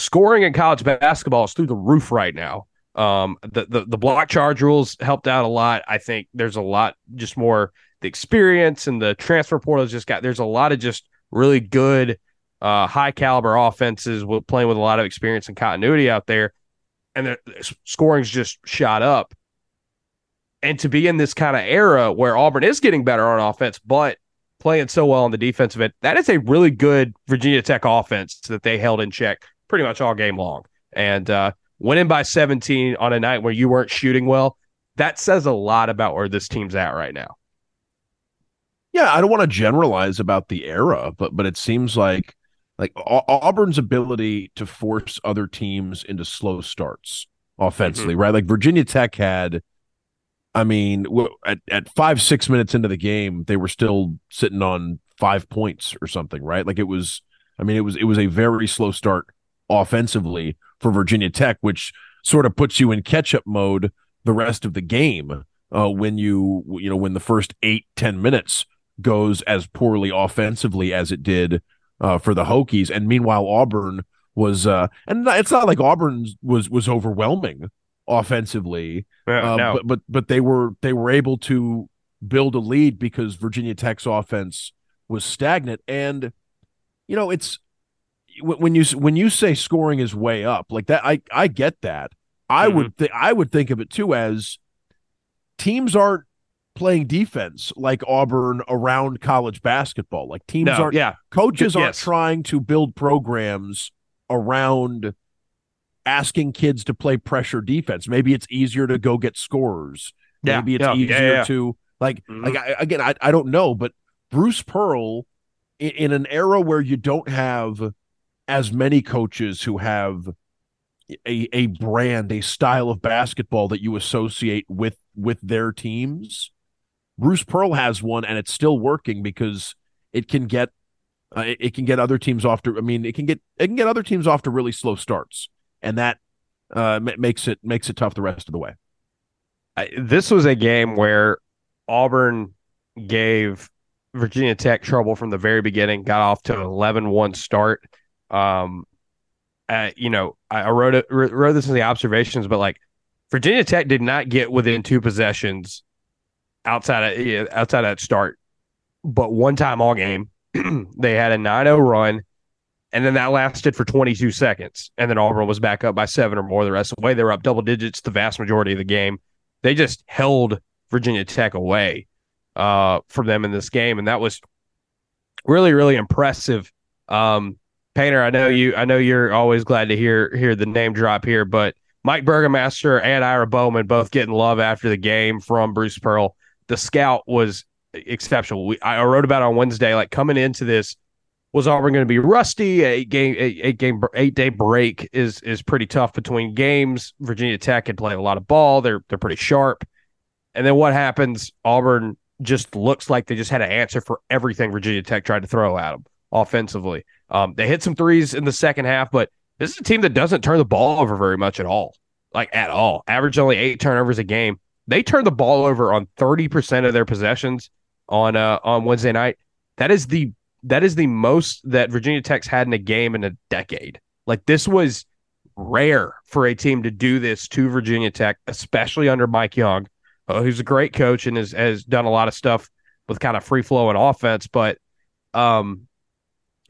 scoring in college basketball is through the roof right now. Um, the, the the block charge rules helped out a lot. I think there's a lot just more the experience and the transfer portal just got there's a lot of just really good uh, high caliber offenses with playing with a lot of experience and continuity out there and the scoring's just shot up and to be in this kind of era where Auburn is getting better on offense but playing so well on the defensive end that is a really good Virginia Tech offense that they held in check pretty much all game long and uh, winning by 17 on a night where you weren't shooting well that says a lot about where this team's at right now yeah, I don't want to generalize about the era, but but it seems like like Auburn's ability to force other teams into slow starts offensively, mm-hmm. right? Like Virginia Tech had, I mean, at, at five six minutes into the game, they were still sitting on five points or something, right? Like it was, I mean, it was it was a very slow start offensively for Virginia Tech, which sort of puts you in catch up mode the rest of the game uh, when you you know when the first eight ten minutes goes as poorly offensively as it did uh, for the Hokies. And meanwhile, Auburn was, uh, and it's not like Auburn was was overwhelming offensively, uh, no. but but but they were they were able to build a lead because Virginia Tech's offense was stagnant. And you know, it's when you when you say scoring is way up like that, I I get that. I mm-hmm. would th- I would think of it too as teams aren't playing defense like Auburn around college basketball. Like teams no, aren't, yeah, coaches aren't trying to build programs around asking kids to play pressure defense. Maybe it's easier to go get scorers. Yeah, Maybe it's yeah, easier yeah, to like mm-hmm. like I, again. I, I don't know, but Bruce Pearl in, in an era where you don't have as many coaches who have a, a brand, a style of basketball that you associate with with their teams Bruce Pearl has one, and it's still working because it can get uh, it, can get other teams off to. I mean, it can get it can get other teams off to really slow starts, and that uh, m- makes it makes it tough the rest of the way. I, this was a game where Auburn gave Virginia Tech trouble from the very beginning. Got off to an 11-1 start. Um, uh, you know, I, wrote it wrote this in the observations, but like Virginia Tech did not get within two possessions outside of outside of that start. But one time all game, they had a 9-0 run, and then that lasted for 22 seconds. And then Auburn was back up by seven or more the rest of the way. They were up double digits the vast majority of the game. They just held Virginia Tech away uh, from them in this game, and that was really, really impressive. Um, Painter, I know you. I know you're always glad to hear hear the name drop here, but Mike Burgermaster and Ira Bowman both getting love after the game from Bruce Pearl the scout was exceptional. We, I wrote about on Wednesday, like coming into this, was Auburn going to be rusty? Eight game, eight, eight game, eight day break is is pretty tough between games. Virginia Tech had played a lot of ball. They're they're pretty sharp. And then what happens? Auburn just looks like they just had an answer for everything Virginia Tech tried to throw at them offensively. Um, they hit some threes in the second half, but this is a team that doesn't turn the ball over very much at all, like at all. Average only eight turnovers a game. They turned the ball over on 30% of their possessions on uh, on Wednesday night. That is the that is the most that Virginia Tech's had in a game in a decade. Like this was rare for a team to do this to Virginia Tech, especially under Mike Young, uh, who's a great coach and has has done a lot of stuff with kind of free flowing offense. But um,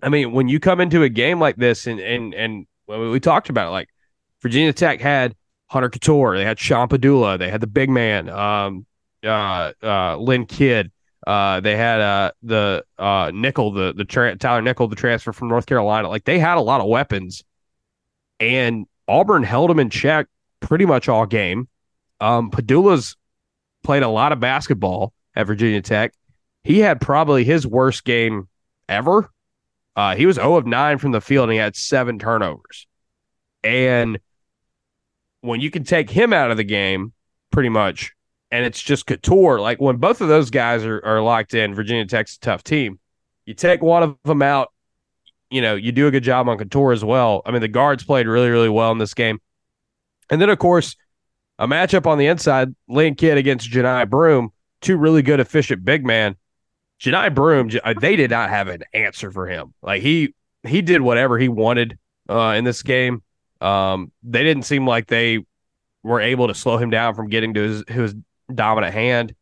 I mean, when you come into a game like this, and and and we talked about it, like Virginia Tech had Hunter Cattoor. They had Sean Pedulla. They had the big man, um, uh, uh, Lynn Kidd. Uh, they had uh, the uh, Nickel, the the tra- Tyler Nickel, the transfer from North Carolina. Like they had a lot of weapons, and Auburn held them in check pretty much all game. Um, Pedulla's played a lot of basketball at Virginia Tech. He had probably his worst game ever. Uh, he was 0 of 9 from the field and he had seven turnovers. And when you can take him out of the game, pretty much, and it's just Cattoor, like when both of those guys are, are locked in, Virginia Tech's a tough team. You take one of them out, you know, you do a good job on Cattoor as well. I mean, the guards played really, really well in this game. And then, of course, a matchup on the inside, Lane Kidd against Johni Broom, two really good, efficient big man. Johni Broom, they did not have an answer for him. Like he he did whatever he wanted uh, in this game. Um, they didn't seem like they were able to slow him down from getting to his, his dominant hand.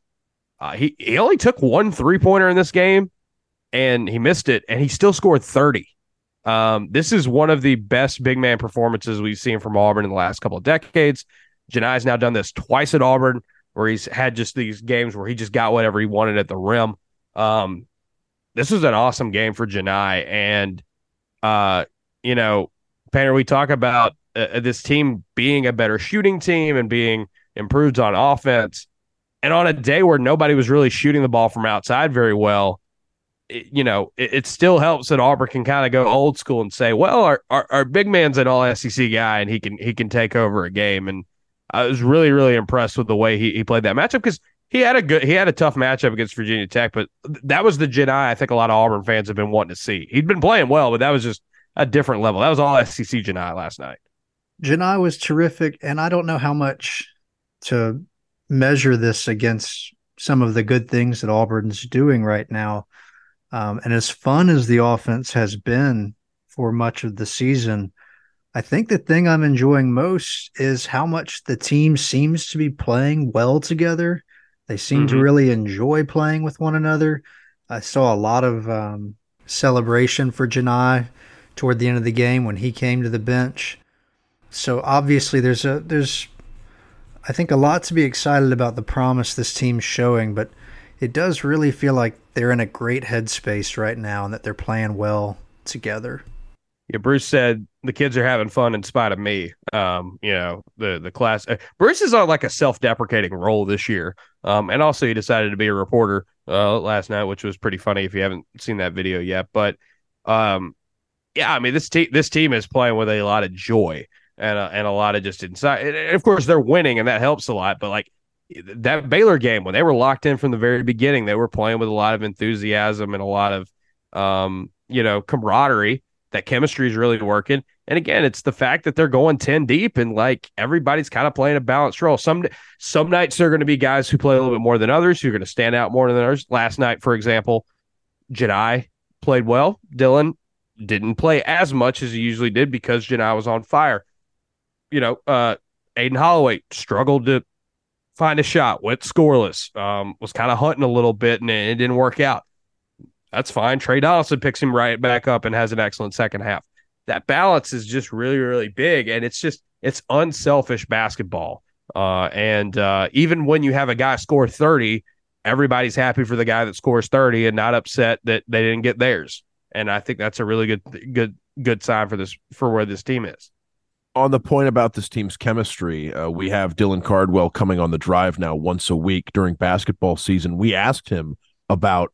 Uh, he he only took one three pointer in this game, and he missed it, and he still scored thirty. Um, this is one of the best big man performances we've seen from Auburn in the last couple of decades. Johni's now done this twice at Auburn, where he's had just these games where he just got whatever he wanted at the rim. Um, this was an awesome game for Johni, and uh, you know, Painter, we talk about uh, this team being a better shooting team and being improved on offense. And on a day where nobody was really shooting the ball from outside very well, it, you know, it, it, still helps that Auburn can kind of go old school and say, well, our, our, our big man's an all SEC guy and he can he can take over a game. And I was really really impressed with the way he, he played that matchup because he had a good he had a tough matchup against Virginia Tech, but that was the Johni I think a lot of Auburn fans have been wanting to see. He'd been playing well, but that was just a different level. That was all SEC Johni last night. Johni was terrific, and I don't know how much to measure this against some of the good things that Auburn's doing right now. Um, and as fun as the offense has been for much of the season, I think the thing I'm enjoying most is how much the team seems to be playing well together. They seem mm-hmm. to really enjoy playing with one another. I saw a lot of um, celebration for Johni toward the end of the game when he came to the bench. So obviously there's a there's I think a lot to be excited about the promise this team's showing, but it does really feel like they're in a great headspace right now and that they're playing well together. Yeah, Bruce said the kids are having fun in spite of me. Um, you know, the the class uh, Bruce is on like a self-deprecating roll this year. Um, and also he decided to be a reporter uh last night, which was pretty funny if you haven't seen that video yet. But um, yeah, I mean this team this team is playing with a lot of joy and a, and a lot of just inside. And of course, they're winning, and that helps a lot. But like that Baylor game, when they were locked in from the very beginning, they were playing with a lot of enthusiasm and a lot of um, you know camaraderie. That chemistry is really working. And again, it's the fact that they're going 10 deep and like everybody's kind of playing a balanced role. Some some nights there are going to be guys who play a little bit more than others who are going to stand out more than others. Last night, for example, Jedi played well. Dylan didn't play as much as he usually did because Jedi was on fire. You know, uh, Aden Holloway struggled to find a shot, went scoreless, um, was kind of hunting a little bit and it, it didn't work out. That's fine. Tre Donaldson picks him right back up and has an excellent second half. That balance is just really, really big. And it's just, it's unselfish basketball. Uh, and uh, even when you have a guy score 30, everybody's happy for the guy that scores 30 and not upset that they didn't get theirs and I think that's a really good good good sign for this for where this team is. On the point about this team's chemistry, uh, we have Dylan Cardwell coming on the drive now once a week during basketball season. We asked him about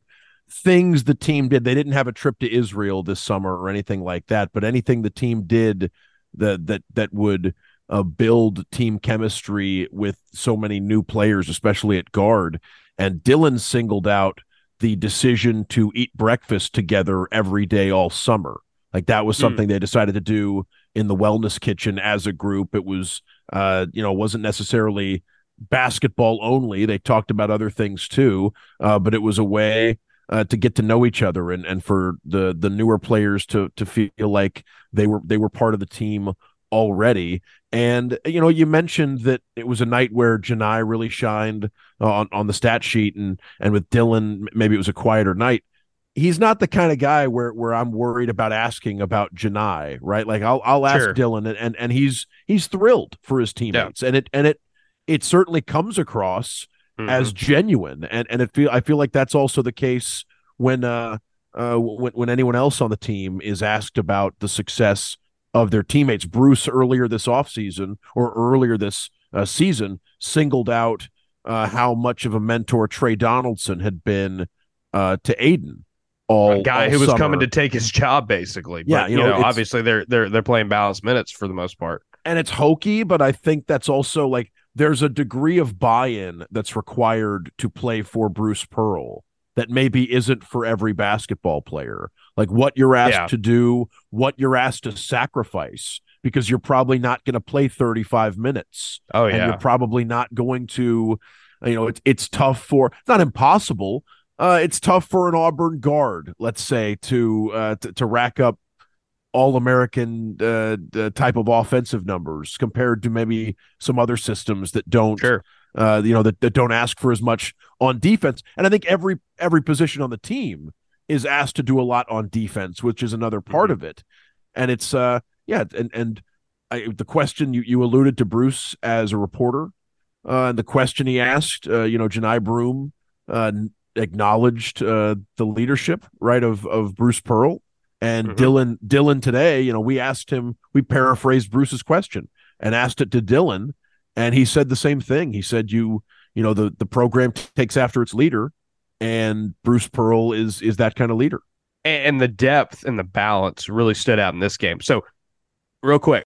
things the team did. They didn't have a trip to Israel this summer or anything like that, but anything the team did that that that would uh, build team chemistry with so many new players, especially at guard. And Dylan singled out the decision to eat breakfast together every day all summer. Like that was hmm. something mm. they decided to do in the wellness kitchen as a group. It was, uh, you know, wasn't necessarily basketball only. They talked about other things too, uh, but it was a way uh, to get to know each other and and for the the newer players to to feel like they were they were part of the team already. And you know, you mentioned that it was a night where Johni really shined on on the stat sheet, and and with Dylan, maybe it was a quieter night. He's not the kind of guy where where I'm worried about asking about Johni, right? Like I'll I'll ask sure. Dylan, and, and and he's he's thrilled for his teammates, yeah. and it and it it certainly comes across mm-hmm. as genuine, and and it feel I feel like that's also the case when uh uh when when anyone else on the team is asked about the success of their teammates. Bruce earlier this offseason or earlier this uh, season singled out uh, how much of a mentor Tre Donaldson had been uh, to Aden. All, a guy all who was summer. coming to take his job, basically. But, yeah, you know, you know obviously they're they're they're playing balanced minutes for the most part, and it's hokey. But I think that's also like there's a degree of buy-in that's required to play for Bruce Pearl that maybe isn't for every basketball player like what you're asked yeah. to do, what you're asked to sacrifice, because you're probably not going to play 35 minutes. Oh, yeah. And you're probably not going to, you know, it's, it's tough for, it's not impossible. Uh, it's tough for an Auburn guard, let's say, to, uh, to, to rack up all American uh, type of offensive numbers compared to maybe some other systems that don't, sure. uh, you know, that, that don't ask for as much on defense. And I think every every position on the team is asked to do a lot on defense, which is another part mm-hmm. of it. And it's uh, yeah, and and I, the question you you alluded to Bruce as a reporter, uh, and the question he asked, uh, you know, Johni Broom uh, acknowledged uh, the leadership right of of Bruce Pearl and mm-hmm. Dylan Dylan today. You know, we asked him, we paraphrased Bruce's question and asked it to Dylan, and he said the same thing. He said, "You you know the the program t- takes after its leader, and Bruce Pearl is is that kind of leader." And the depth and the balance really stood out in this game. So, real quick,